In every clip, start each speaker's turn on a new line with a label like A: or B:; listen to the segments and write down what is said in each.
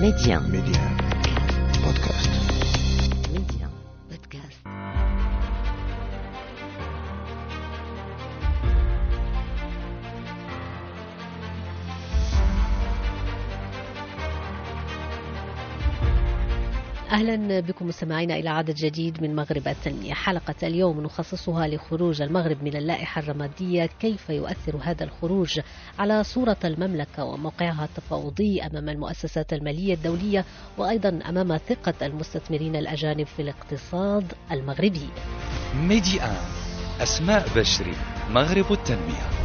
A: Média.
B: Média. Podcast.
A: أهلا بكم مستمعينا إلى عدد جديد من مغرب التنمية، حلقة اليوم نخصصها لخروج المغرب من اللائحة الرمادية، كيف يؤثر هذا الخروج على صورة المملكة وموقعها التفاوضي أمام المؤسسات المالية الدولية وأيضا أمام ثقة المستثمرين الأجانب في الاقتصاد المغربي.
C: ميدي أسماء بشري مغرب التنمية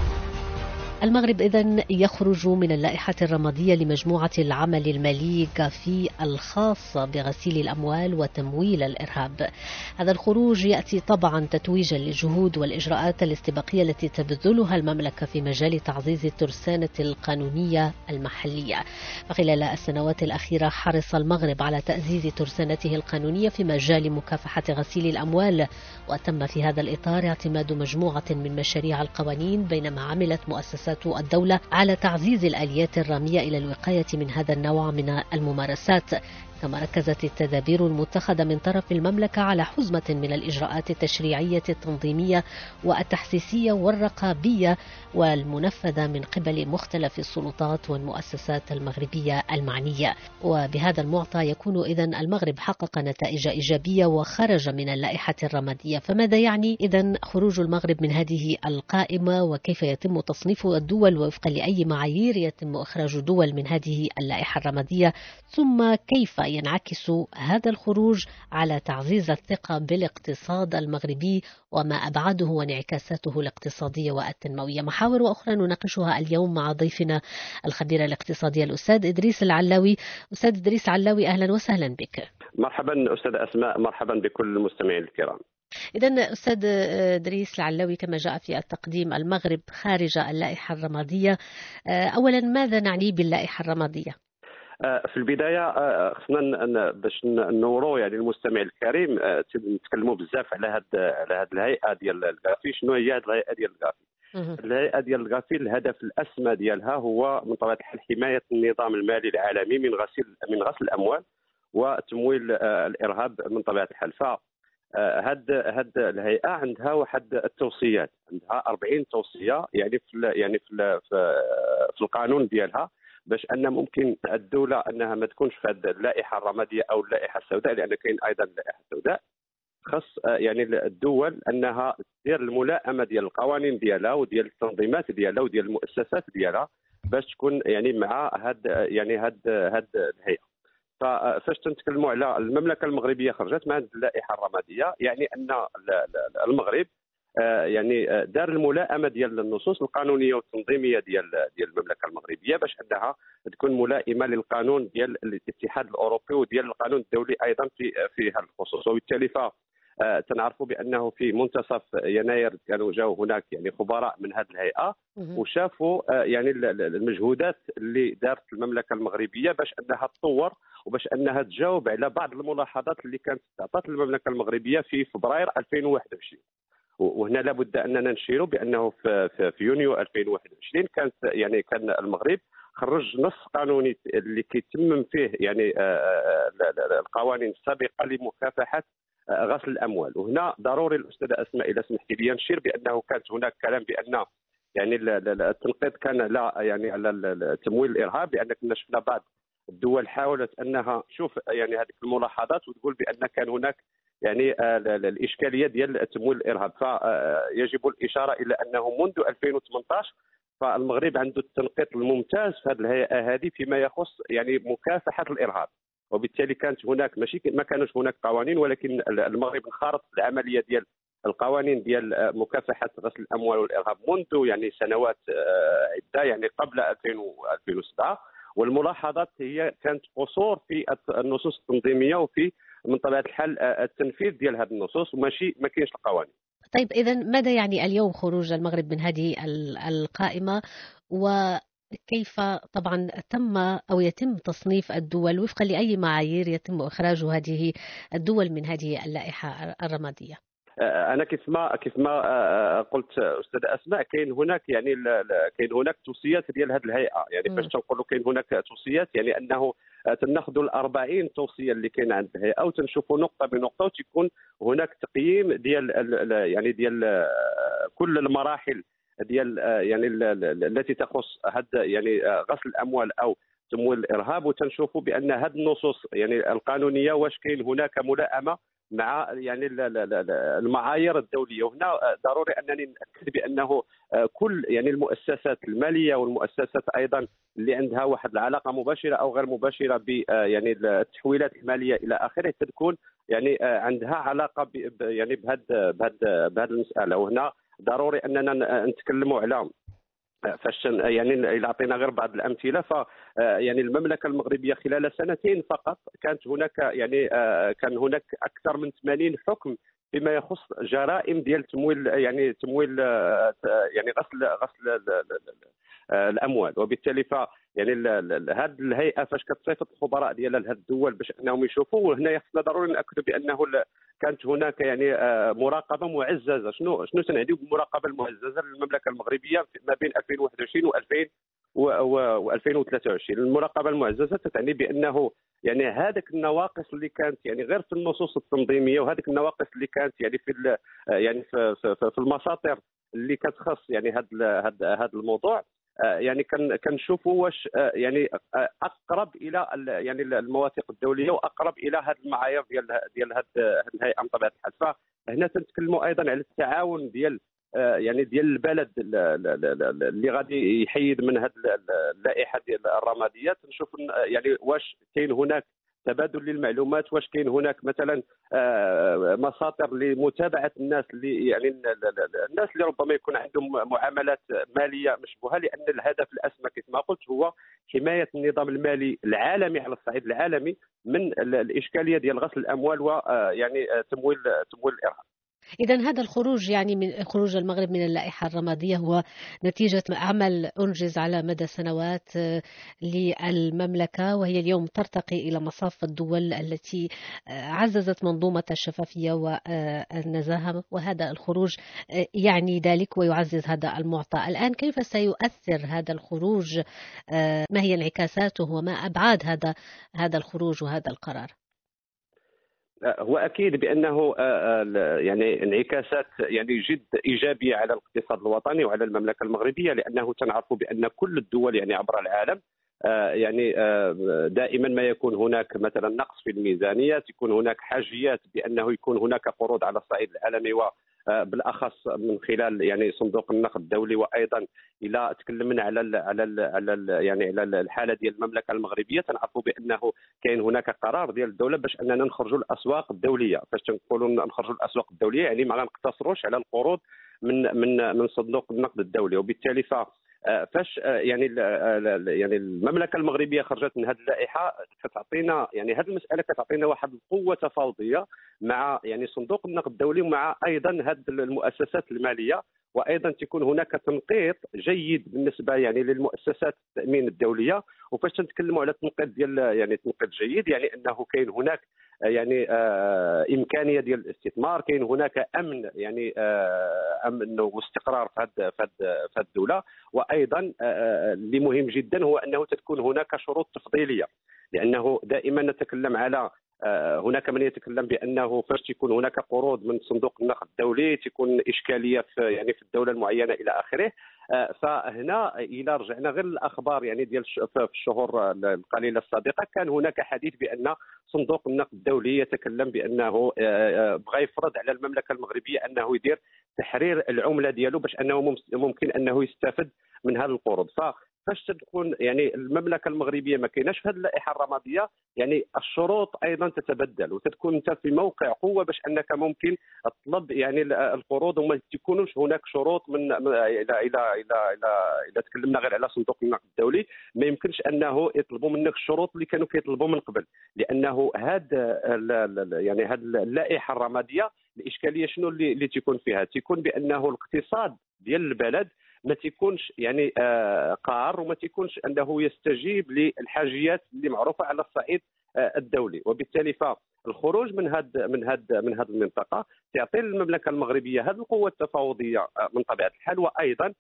A: المغرب إذا يخرج من اللائحة الرمادية لمجموعة العمل المالي كافي الخاصة بغسيل الأموال وتمويل الإرهاب. هذا الخروج يأتي طبعا تتويجا للجهود والإجراءات الاستباقية التي تبذلها المملكة في مجال تعزيز الترسانة القانونية المحلية. فخلال السنوات الأخيرة حرص المغرب على تعزيز ترسانته القانونية في مجال مكافحة غسيل الأموال وتم في هذا الإطار اعتماد مجموعة من مشاريع القوانين بينما عملت مؤسسات الدولة على تعزيز الآليات الرامية إلى الوقاية من هذا النوع من الممارسات. كما ركزت التدابير المتخذة من طرف المملكة على حزمة من الإجراءات التشريعية التنظيمية والتحسيسية والرقابية والمنفذة من قبل مختلف السلطات والمؤسسات المغربية المعنية. وبهذا المعطى يكون إذا المغرب حقق نتائج إيجابية وخرج من اللائحة الرمادية. فماذا يعني إذا خروج المغرب من هذه القائمة؟ وكيف يتم تصنيف الدول وفقا لأي معايير يتم إخراج دول من هذه اللائحة الرمادية؟ ثم كيف ينعكس هذا الخروج على تعزيز الثقة بالاقتصاد المغربي وما أبعاده وانعكاساته الاقتصادية والتنموية. محاور وأخرى نناقشها اليوم مع ضيفنا الخبير الاقتصادي الأستاذ إدريس العلاوي. أستاذ إدريس العلاوي أهلا وسهلا بك.
D: مرحبا أستاذ أسماء مرحبا بكل المستمعين الكرام.
A: إذا أستاذ إدريس العلاوي كما جاء في التقديم المغرب خارج اللائحة الرمادية. أولا ماذا نعني باللائحة الرمادية؟
D: في البداية خصنا باش نوروا يعني المستمع الكريم نتكلموا بزاف على هاد على هاد الهيئة ديال الكافي شنو هي هاد الهيئة ديال الكافي الهيئة ديال الكافي الهدف الأسمى ديالها هو من طبيعه الحال حماية النظام المالي العالمي من غسيل من غسل الأموال وتمويل الإرهاب من طبيعة الحال. ف هاد هاد الهيئة عندها واحد التوصيات عندها 40 توصية يعني في يعني في في القانون ديالها. باش أن ممكن الدولة أنها ما تكونش في هذه اللائحة الرمادية أو اللائحة السوداء لأن كاين أيضا اللائحة السوداء خص يعني الدول أنها دير الملائمة ديال القوانين ديالها وديال التنظيمات ديالها وديال المؤسسات ديالها باش تكون يعني مع هاد يعني هاد هاد الهيئة. فاش تنتكلموا على المملكة المغربية خرجت مع اللائحة الرمادية يعني أن المغرب يعني دار الملائمة ديال النصوص القانونية والتنظيمية ديال ديال المملكة المغربية. باش أنها تكون ملائمة للقانون ديال الاتحاد الأوروبي وديال القانون الدولي أيضا في في هذا الخصوص. وبالتالي ف تنعرفوا بأنه في منتصف يناير كانوا جاوا هناك يعني خبراء من هذه الهيئة وشافوا يعني المجهودات اللي دارت المملكة المغربية باش أنها تطور وباش أنها تجاوب على بعض الملاحظات اللي كانت تعطت المملكة المغربية في فبراير 2021 وهنا لابد أننا نشير بأنه في, في, يونيو 2021 كانت يعني كان المغرب خرج نص قانوني اللي كيتمم فيه يعني القوانين السابقة لمكافحة غسل الأموال. وهنا ضروري الأستاذة أسماء اذا سمحتي لي نشير بأنه كانت هناك كلام بأن يعني التنقيط كان لا يعني على تمويل الإرهاب لأن كنا شفنا بعض الدول حاولت أنها تشوف يعني هذه الملاحظات وتقول بأن كان هناك يعني الإشكالية ديال تمويل الإرهاب. فيجب الإشارة إلى أنه منذ 2018 فالمغرب عنده التنقيط الممتاز في هذه الهيئه هذه فيما يخص يعني مكافحة الإرهاب. وبالتالي كانت هناك ماشي ما كانش هناك قوانين ولكن المغرب انخرط في العملية ديال القوانين ديال مكافحة غسل الأموال والإرهاب منذ يعني سنوات عدة يعني قبل 2007 والملاحظات هي كانت قصور في النصوص التنظيمية وفي من طبيعه الحال التنفيذ ديال هذه النصوص وماشي ما كاينش القوانين.
A: طيب اذا ماذا يعني اليوم خروج المغرب من هذه القائمة؟ وكيف طبعا تم أو يتم تصنيف الدول وفقا لأي معايير يتم إخراج هذه الدول من هذه اللائحة الرمادية؟
D: أنا كيف ما كيف ما قلت أستاذ أسماء كاين هناك يعني كاين هناك توصيات ديال هذه الهيئة. يعني فاش تنقولوا كاين هناك توصيات يعني أنه تناخذوا ال 40 توصية اللي كاين عند الهيئة وتنشوفوا نقطة بنقطة وتكون هناك تقييم ديال يعني ديال كل المراحل ديال يعني التي تخص هذا يعني غسل الأموال أو تمويل الإرهاب. وتنشوفوا بأن هذه النصوص يعني القانونية واش كاين هناك ملائمة مع يعني المعايير الدولية. وهنا ضروري أنني نأكد بأنه كل يعني المؤسسات المالية والمؤسسات أيضا اللي عندها واحد العلاقة مباشرة أو غير مباشرة ب يعني التحويلات المالية إلى آخره تكون يعني عندها علاقة يعني بهذا بهذه المسألة. وهنا ضروري أننا نتكلموا على فاش يعني إلى اعطينا غير بعض الأمثلة. ف يعني المملكة المغربية خلال سنتين فقط كانت هناك يعني كان هناك أكثر من 80 حكم فيما يخص جرائم ديال تمويل يعني تمويل يعني غسل غسل الأموال. وبالتالي ف يعني هذه الهيئة فاش كتصيفط الخبراء ديالها لهذه الدول باش أنهم يشوفوا وهنا خصنا ضروري نأكدوا بأنه كانت هناك يعني آه، مراقبة معززة. شنو شنو تنعني بالمراقبة المعززة للمملكة المغربية ما بين 2021 و 2000 و 2023 المراقبة المعززة تتعني بأنه يعني هذيك النواقص اللي كانت يعني غير في النصوص التنظيمية وهذيك النواقص اللي كانت يعني في يعني في, في, في المساطر اللي كتخص يعني هذا هذا الموضوع آه، يعني كنشوفوا واش آه، يعني آه، أقرب إلى يعني المواثيق الدولية وأقرب إلى هذه المعايير ديال ديال هذه الهيئة بطبيعه الحال فهنا تنتكلموا أيضا على التعاون ديال يعني ديال البلد اللي غادي يحيد من هذه اللائحة ديال الرماديه تنشوف يعني واش كاين هناك تبادل للمعلومات واش كاين هناك مثلا آه، مساطر لمتابعة الناس اللي يعني الناس اللي ربما يكون عندهم معاملات مالية مشبوهة لأن الهدف الأسمى كما قلت هو حماية النظام المالي العالمي على الصعيد العالمي من الإشكالية ديال غسل الأموال ويعني آه، تمويل تمويل الإرهاب.
A: إذا هذا الخروج يعني من خروج المغرب من اللائحة الرمادية هو نتيجة عمل أنجز على مدى سنوات آه، للمملكة وهي اليوم ترتقي إلى مصاف الدول التي آه، عززت منظومة الشفافية والنزاهة وهذا الخروج آه، يعني ذلك ويعزز هذا المعطى. الآن كيف سيؤثر هذا الخروج؟ ما هي انعكاساته وما أبعاد هذا هذا الخروج وهذا القرار؟
D: هو أكيد بأنه آه، آه، يعني انعكاسات يعني جد إيجابية على الاقتصاد الوطني وعلى المملكة المغربية لأنه تنعرف بأن كل الدول يعني عبر العالم آه، يعني دائما ما يكون هناك مثلا نقص في الميزانيه يكون هناك حاجيات بأنه يكون هناك قروض على الصعيد العالمي آه، بالأخص من خلال يعني صندوق النقد الدولي وأيضا إلى تكلمنا على ال على ال على ال يعني على الحالة ديال المملكة المغربية. تنعرفوا بأنه كاين هناك قرار ديال الدولة باش أننا نخرجوا الأسواق الدولية. فاش تنقولوا نخرجوا الأسواق الدولية يعني ما غنقتصروش على القروض من من من صندوق النقد الدولي. وبالتالي ف آه، فاش آه، يعني آه، يعني المملكة المغربية خرجت من هذه اللائحة كتعطينا يعني هذه المسألة كتعطينا واحد القوة تفاوضية مع يعني صندوق النقد الدولي ومع أيضا هذه المؤسسات المالية. وأيضا تكون هناك تنقيط جيد بالنسبة يعني للمؤسسات التأمين الدولية وفاش تنتكلموا على التنقيط ديال يعني تنقيط جيد يعني أنه كاين هناك يعني آه إمكانية ديال الاستثمار كاين هناك أمن يعني آه أمن واستقرار في هذه في الدولة. وأيضا آه اللي مهم جدا هو أنه تكون هناك شروط تفضيلية لأنه دائما نتكلم على آه، هناك من يتكلم بأنه فاش تكون هناك قروض من صندوق النقد الدولي تكون إشكالية في يعني في الدولة المعينة إلى آخره. آه، فهنا إلى رجعنا غير الأخبار يعني ديال في الشهور القليلة السابقة كان هناك حديث بأن صندوق النقد الدولي يتكلم بأنه آه، بغى يفرض على المملكة المغربية أنه يدير تحرير العملة ديالو باش أنه ممكن أنه يستفد من هذه القروض. ف فاش تكون يعني المملكة المغربية ما كايناش في هذه اللائحة الرمادية. يعني الشروط أيضا تتبدل وتكون أنت في موقع قوة باش أنك ممكن تطلب يعني القروض. وما تكونوش هناك شروط من إلى إلى إلى إلى, إلى تكلمنا غير على صندوق النقد الدولي. ما يمكنش أنه يطلبوا منك الشروط اللي كانوا كيطلبوا من قبل لأنه هذا يعني هذه اللائحة الرمادية الإشكالية شنو اللي, اللي تيكون فيها؟ تيكون بأنه الاقتصاد ديال البلد ما تيكونش يعني آه قار وما تيكونش أنه يستجيب للحاجيات اللي معروفة على الصعيد الدولي. وبالتالي فالخروج من هذا من هذا من هذه المنطقة تعطي المملكه المغربية هذه القوة التفاوضية من طبيعة الحال. وأيضا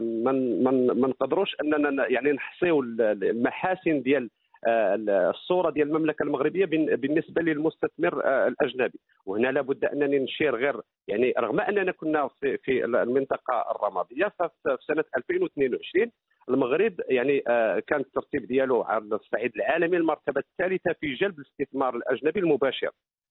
D: من من ما نقدروش أننا يعني نحصيو المحاسن ديال الصورة ديال المملكة المغربية بالنسبة للمستثمر آه، الأجنبي. وهنا لابد أنني نشير غير يعني رغم أننا كنا في في المنطقة الرمادية ففي سنة 2022 المغرب يعني آه، كان الترتيب ديالو على الصعيد العالمي المرتبة الثالثة في جلب الاستثمار الأجنبي المباشر.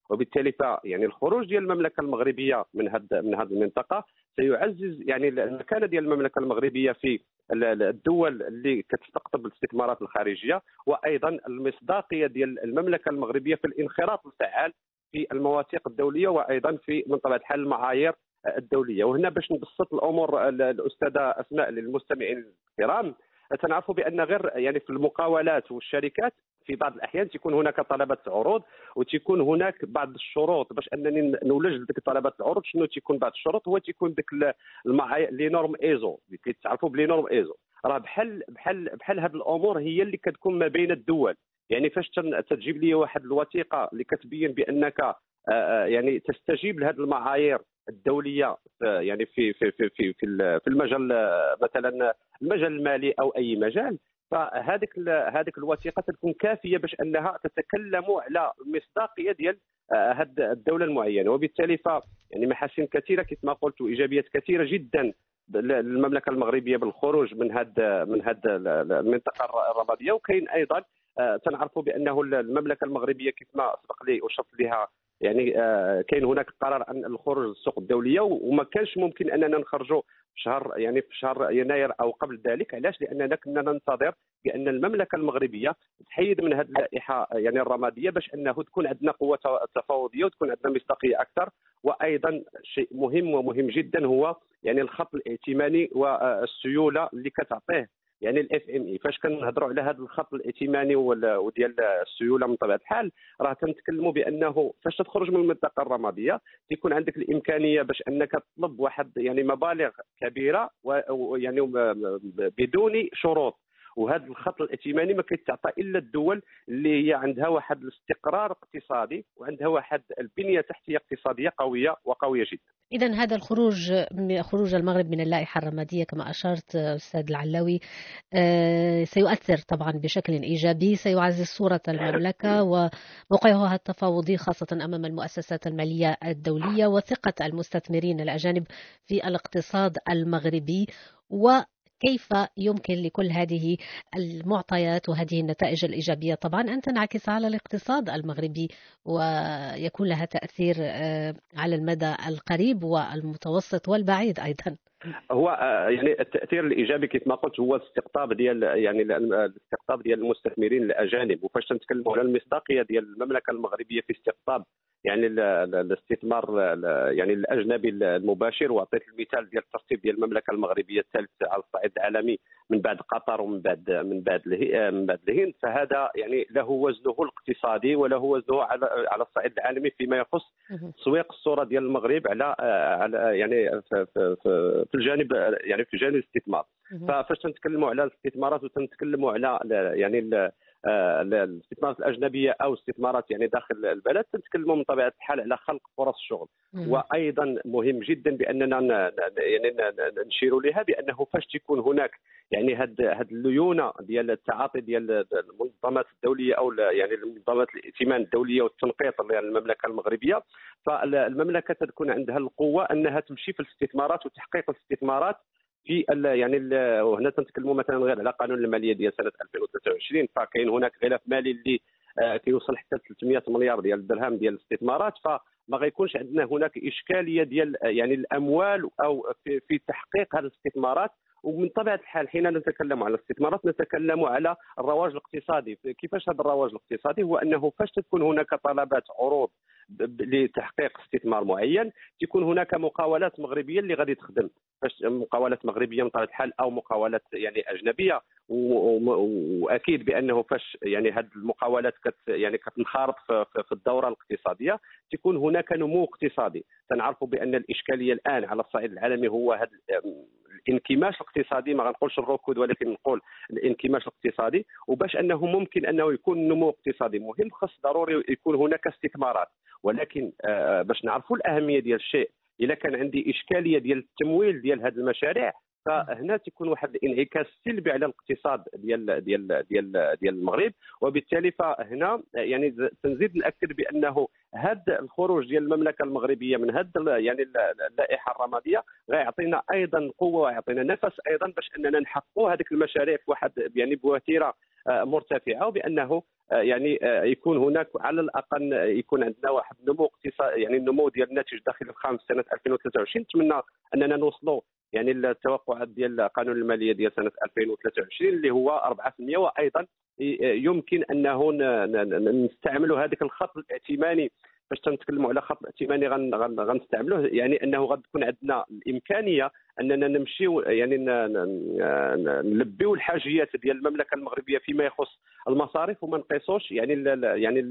D: وبالتالي يعني الخروج ديال المملكة المغربية من هذه من هذه المنطقة سيعزز يعني المكانة ديال المملكة المغربية في الدول اللي كتستقطب الاستثمارات الخارجية وأيضا المصداقية ديال المملكة المغربية في الانخراط الفعال في المواثيق الدولية وأيضا في من طبيعه الحال المعايير الدولية. وهنا باش نبسط الأمور الأستاذة أسماء للمستمعين الكرام تنعرفوا بأن غير يعني في المقاولات والشركات في بعض الأحيان تكون هناك طلبات عروض وتكون هناك بعض الشروط باش أنني نولج ديك طلبات العروض شنو تيكون بعض الشروط هو تيكون ديك المعايير les normes ISO. اللي تعرفوا ب les normes ISO. راه بحال بحال بحال هذه الأمور هي اللي كتكون ما بين الدول. يعني فاش تجيب لي واحد الوثيقة اللي كتبين بأنك يعني تستجيب لهذه المعايير الدولية يعني في في في في في المجال مثلا المجال المالي أو أي مجال. فهذيك هذيك الوثيقة تكون كافية باش أنها تتكلم على المصداقيه ديال آه، الدولة المعينة. وبالتالي ف يعني محاسن كثيرة كما ما قلت وإيجابيات كثيرة جدا للمملكة المغربية بالخروج من هذا من هذا المنطقة الرمادية. وكاين أيضا آه، تنعرفوا بأنه المملكة المغربية كيف ما سبق لي اشرت لها يعني آه، كاين هناك قرار عن الخروج للسوق الدولية وما كانش ممكن أننا نخرجوا في شهر يعني في شهر يناير أو قبل ذلك. علاش؟ لأننا كنا ننتظر بأن المملكة المغربية تحيد من هذه اللائحة يعني الرمادية باش أنه تكون عندنا قوة تفاوضية وتكون عندنا مصداقية أكثر. وأيضا شيء مهم ومهم جدا هو يعني الخط الائتماني والسيولة اللي كتعطيه يعني ال FMI فاش كنهضروا على هذا الخط الائتماني وديال السيولة من طبيعة الحال راه تنتكلموا بأنه فاش تخرج من المنطقة الرمادية تيكون عندك الإمكانية باش أنك تطلب واحد يعني مبالغ كبيرة ويعني بدون شروط. وهذا الخط الائتماني ما كيتعطى إلا الدول اللي هي عندها واحد الاستقرار اقتصادي وعندها واحد البنية تحتية اقتصادية قوية وقوية جدا.
A: اذا هذا الخروج خروج المغرب من اللائحة الرمادية كما أشرت أستاذ العلاوي آه، سيؤثر طبعا بشكل إيجابي سيعزز صورة المملكة وموقعها التفاوضي خاصة أمام المؤسسات المالية الدولية وثقة المستثمرين الأجانب في الاقتصاد المغربي و كيف يمكن لكل هذه المعطيات وهذه النتائج الإيجابية؟ طبعا أن تنعكس على الاقتصاد المغربي ويكون لها تأثير آه، على المدى القريب والمتوسط والبعيد أيضا.
D: هو آه، يعني التأثير الإيجابي كيف ما قلت هو الاستقطاب ديال يعني الاستقطاب ديال المستثمرين الأجانب. وفاش تنتكلموا على المصداقية ديال المملكة المغربية في استقطاب يعني الاستثمار يعني الأجنبي المباشر وأعطيت المثال ديال الترتيب ديال المملكة المغربية الثالث على الصعيد العالمي. من بعد قطر ومن بعد من بعد من بعد الهند. فهذا يعني له وزنه الاقتصادي وله وزنه على على الصعيد العالمي فيما يخص تسويق الصورة ديال المغرب على على يعني في, في, في الجانب يعني في جانب الاستثمار. فاش تنتكلموا على الاستثمارات وتنتكلموا على يعني آه، الاستثمارات الأجنبية أو استثمارات يعني داخل البلد تنتكلموا من طبيعه الحال على خلق فرص شغل. وأيضا مهم جدا بأننا يعني نشير لها بأنه فاش تكون هناك يعني هاد هاد الليونة ديال التعاطي ديال المنظمات الدولية أو يعني منظمات الائتمان الدولية والتنقيط يعني المملكة المغربية فالمملكة تكون عندها القوة أنها تمشي في الاستثمارات وتحقيق الاستثمارات في يعني وهنا تنتكلموا مثلا غير على قانون المالية ديال سنة 2023 فكاين هناك غلاف مالي اللي آه، كيوصل حتى 300 مليار ديال الدرهم ديال الاستثمارات. فما غيكونش عندنا هناك إشكالية ديال يعني الأموال أو في, في تحقيق هذه الاستثمارات. ومن طبيعة الحال حين نتكلم على الاستثمارات نتكلم على الرواج الاقتصادي. كيفاش هذا الرواج الاقتصادي؟ هو أنه فاش تكون هناك طلبات عروض لتحقيق استثمار معين تكون هناك مقاولات مغربية اللي غادي تخدم. مقاولات مغربية من طبيعه الحال أو مقاولات يعني أجنبية وأكيد بأنه فاش يعني هذه المقاولات كت يعني كتنخرط في الدورة الاقتصادية تكون هناك نمو اقتصادي. تنعرفوا بأن الإشكالية الآن على الصعيد العالمي هو هذا الانكماش الاقتصادي ما غنقولش الركود ولكن نقول الانكماش الاقتصادي. وباش أنه ممكن أنه يكون نمو اقتصادي مهم خص ضروري يكون هناك استثمارات. ولكن آه، باش نعرفوا الأهمية ديال الشيء. اذا كان عندي إشكالية ديال التمويل ديال هذه المشاريع فهنا تكون واحد الانعكاس سلبي على الاقتصاد ديال ديال ديال ديال المغرب. وبالتالي فهنا يعني تنزيد نأكد بأنه هذا الخروج ديال المملكة المغربية من هذا يعني اللائحة الرمادية غيعطينا أيضا قوة ويعطينا نفس أيضا باش أننا نحققوا هذيك المشاريع في واحد يعني بوتيره آه، مرتفعة وبأنه آه، يعني آه، يكون هناك على الأقل يكون عندنا واحد النمو اقتصادي يعني النمو ديال الناتج الداخلي الخام سنة 2023 نتمنى أننا نوصلوا يعني التوقعات ديال قانون المالية ديال سنة 2023 اللي هو 4% وأيضا يمكن أنه نستعملوا هذاك الخط الائتماني فاش تنتكلموا على خط ائتماني غنستعملوه. يعني إنه غتكون عندنا الإمكانية أننا نمشيو يعني نلبيو الحاجيات ديال المملكة المغربية فيما يخص المصاريف وما نقيسوش يعني ال يعني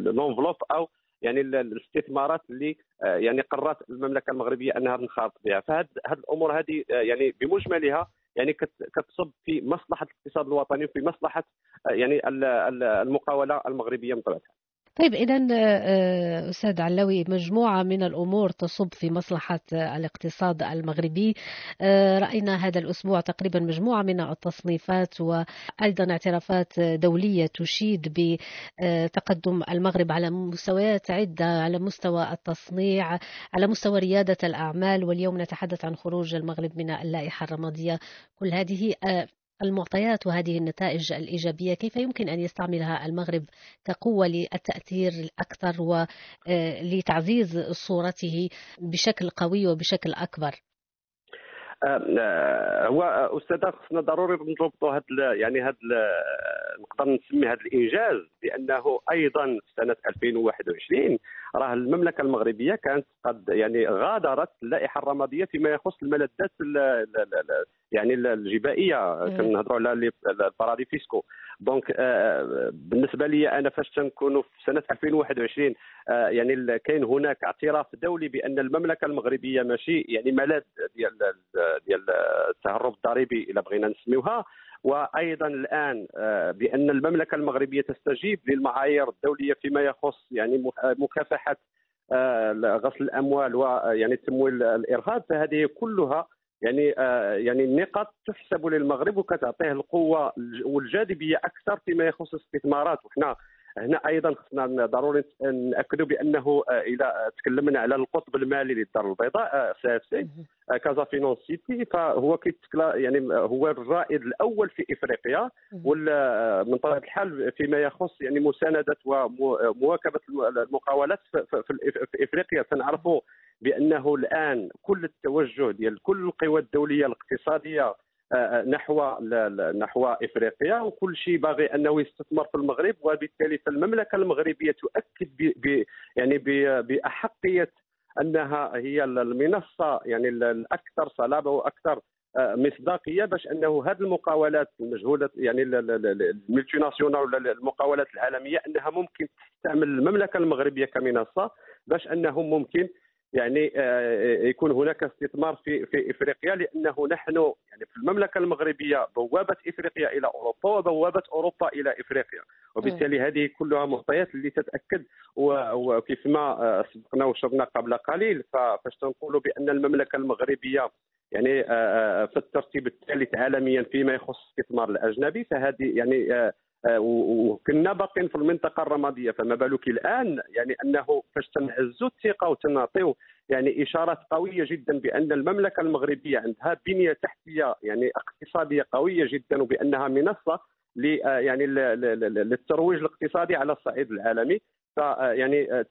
D: لونفلوب أو يعني الاستثمارات اللي آه، يعني قررت المملكة المغربية أنها تنخرط بها. هاد الأمور هذه آه، يعني بمجملها يعني كتصب في مصلحة الاقتصاد الوطني وفي مصلحة آه، يعني المقاولة المغربية من طبيعتها.
A: طيب إذا آه، آه، أستاذ علاوي مجموعة من الأمور تصب في مصلحة الاقتصاد المغربي. آه، رأينا هذا الأسبوع تقريبا مجموعة من التصنيفات وأيضا اعترافات دولية تشيد بتقدم المغرب على مستويات عدة على مستوى التصنيع على مستوى ريادة الأعمال. واليوم نتحدث عن خروج المغرب من اللائحة الرمادية. كل هذه المعطيات وهذه النتائج الإيجابية كيف يمكن أن يستعملها المغرب كقوة للتأثير الأكثر ولتعزيز صورته بشكل قوي وبشكل أكبر؟
D: آه، هو أستاذ خصنا ضروري نربطوا هذا يعني هذا نقدر نسمي هذا الإنجاز بانه أيضا في سنه 2021 راه المملكة المغربية كانت قد يعني غادرت اللائحة الرمادية فيما يخص الملذات يعني الجبائية. كنهضروا على ال paradis fiscaux donc آه، بالنسبة لي أنا فاش تنكونوا في سنة 2021 آه، يعني كاين هناك اعتراف دولي بأن المملكة المغربية ماشي يعني ملاذ ديال ديال التهرب الضريبي إلى بغينا نسميوها. وأيضا الآن آه، بأن المملكة المغربية تستجيب للمعايير الدولية فيما يخص يعني مكافحة غسل الأموال ويعني تمويل الإرهاب. فهذه كلها يعني آه يعني النقاط تحسب للمغرب وكتعطيه القوة والجاذبية أكثر فيما يخص الاستثمارات وحنا هنا أيضا خصنا ضروري نأكدوا بأنه آه، إذا تكلمنا على القطب المالي للدار البيضاء CFC Casa Finance City فهو كيتكلا يعني هو الرائد الأول في إفريقيا من طبيعه الحال فيما يخص يعني مساندة ومواكبه المقاولات في إفريقيا. تنعرفوا بأنه الآن كل التوجه ديال كل القوى الدولية الاقتصادية آه، آه، نحو نحو إفريقيا وكل شيء باغي أنه يستثمر في المغرب وبالتالي فالمملكه المغربية تؤكد ب يعني بأحقية أنها هي المنصة يعني الأكثر صلابة وأكثر آه، مصداقية باش أنه هذه المقاولات المجهولة يعني الملتي ناسيونال ولا المقاولات العالمية أنها ممكن تستعمل المملكة المغربية كمنصة باش أنه ممكن يعني آه، يكون هناك استثمار في في إفريقيا لأنه نحن يعني في المملكة المغربية بوابة إفريقيا إلى أوروبا وبوابة أوروبا إلى إفريقيا. وبالتالي هذه كلها معطيات اللي تتأكد وكيف ما آه، سبقنا وشرنا قبل قليل فاش تنقولوا بأن المملكة المغربية يعني آه، في الترتيب الثالث عالميا فيما يخص الاستثمار الأجنبي فهذه يعني آه، وكنا باقين في المنطقة الرمادية. فما بالك الآن يعني أنه فاش تنعزوا الثقة وتنعطيو يعني إشارات قوية جدا بأن المملكة المغربية عندها بنية تحتية يعني اقتصادية قوية جدا وبأنها منصة يعني للترويج الاقتصادي على الصعيد العالمي. يعني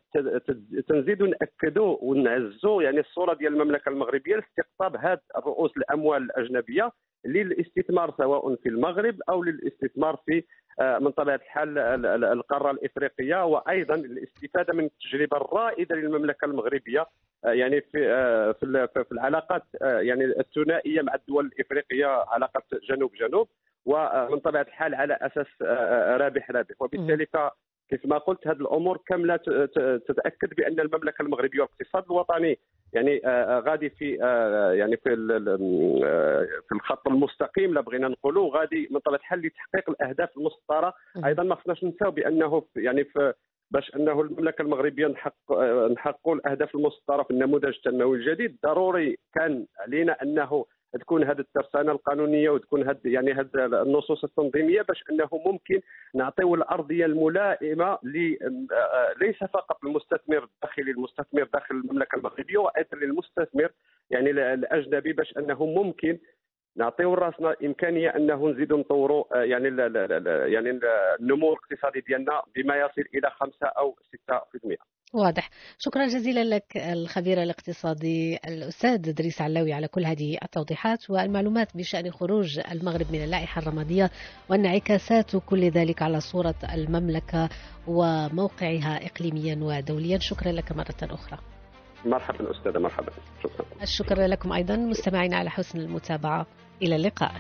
D: تنزيد ناكدوا ونعزوا يعني الصورة ديال المملكة المغربية لاستقطاب هذه الرؤوس الأموال الأجنبية. للاستثمار سواء في المغرب أو للاستثمار في آه، من طبيعة الحال القارة الإفريقية وأيضا الاستفاده من التجربه الرائده للمملكة المغربية آه، يعني في آه، في العلاقات يعني الثنائية مع الدول الإفريقية علاقة جنوب جنوب ومن طبيعة الحال على أساس رابح رابح. وبالتالي كيف ما قلت هذه الأمور كاملة تتأكد بأن المملكة المغربية والاقتصاد الوطني يعني آه، آه، غادي في آه، يعني في في الخط المستقيم لا بغينا نقولوا غادي من طبيعة الحال لتحقيق الأهداف المسطرة. أيضا ما خصناش ننساو بأنه يعني في باش أنه المملكة المغربية نحقق نحققوا الأهداف المسطرة في النموذج التنموي الجديد. ضروري كان علينا أنه تكون هذه الترسانة القانونية وتكون هذه يعني هذه النصوص التنظيمية باش أنه ممكن نعطيو الأرضية الملائمة ليس فقط للمستثمر الداخلي المستثمر داخل المملكة المغربية وأيضا للمستثمر يعني الأجنبي باش أنه ممكن نعطيو رأسنا إمكانية أنه نزيدوا نطوروا يعني يعني النمو الاقتصادي ديالنا بما يصل إلى 5 أو 6%
A: واضح. شكرا جزيلا لك الخبير الاقتصادي الأستاذ إدريس علاوي على كل هذه التوضيحات والمعلومات بشأن خروج المغرب من اللائحة الرمادية وانعكاسات كل ذلك على صورة المملكة وموقعها إقليميا ودوليا. شكرا لك مرة أخرى.
D: مرحبا أستاذة مرحبا.
A: شكرا. الشكر لكم أيضا. مستمعين على حسن المتابعة. إلى اللقاء.